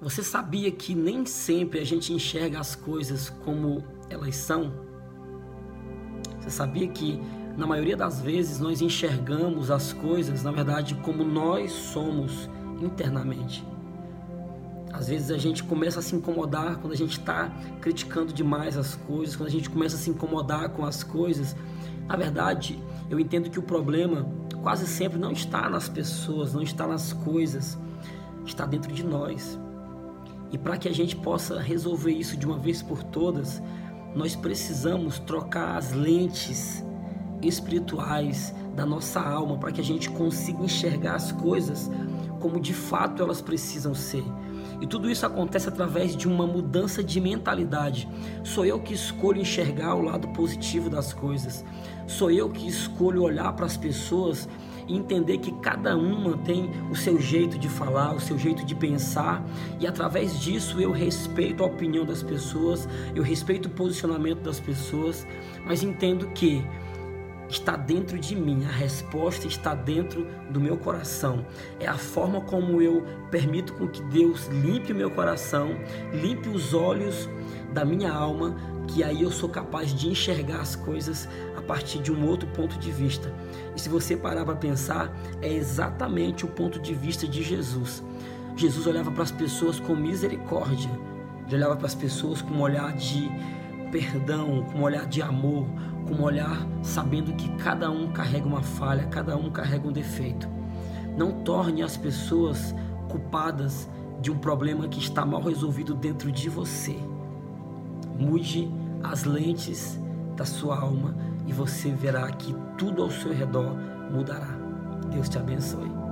Você sabia que nem sempre a gente enxerga as coisas como elas são? Você sabia que na maioria das vezes nós enxergamos as coisas, na verdade, como nós somos internamente? Às vezes a gente começa a se incomodar quando a gente está criticando demais as coisas, quando a gente começa a se incomodar com as coisas. Na verdade, eu entendo que o problema quase sempre não está nas pessoas, não está nas coisas, está dentro de nós. E para que a gente possa resolver isso de uma vez por todas, nós precisamos trocar as lentes espirituais da nossa alma para que a gente consiga enxergar as coisas como de fato elas precisam ser. E tudo isso acontece através de uma mudança de mentalidade. Sou eu que escolho enxergar o lado positivo das coisas. Sou eu que escolho olhar para as pessoas entender que cada uma tem o seu jeito de falar, o seu jeito de pensar, e através disso eu respeito a opinião das pessoas, eu respeito o posicionamento das pessoas, mas entendo que está dentro de mim, a resposta está dentro do meu coração. É a forma como eu permito com que Deus limpe o meu coração, limpe os olhos da minha alma, que aí eu sou capaz de enxergar as coisas a partir de um outro ponto de vista. E se você parar para pensar, é exatamente o ponto de vista de Jesus. Jesus olhava para as pessoas com misericórdia, ele olhava para as pessoas com um olhar de perdão, com um olhar de amor, com um olhar sabendo que cada um carrega uma falha, cada um carrega um defeito. Não torne as pessoas culpadas de um problema que está mal resolvido dentro de você. Mude as lentes da sua alma e você verá que tudo ao seu redor mudará. Deus te abençoe.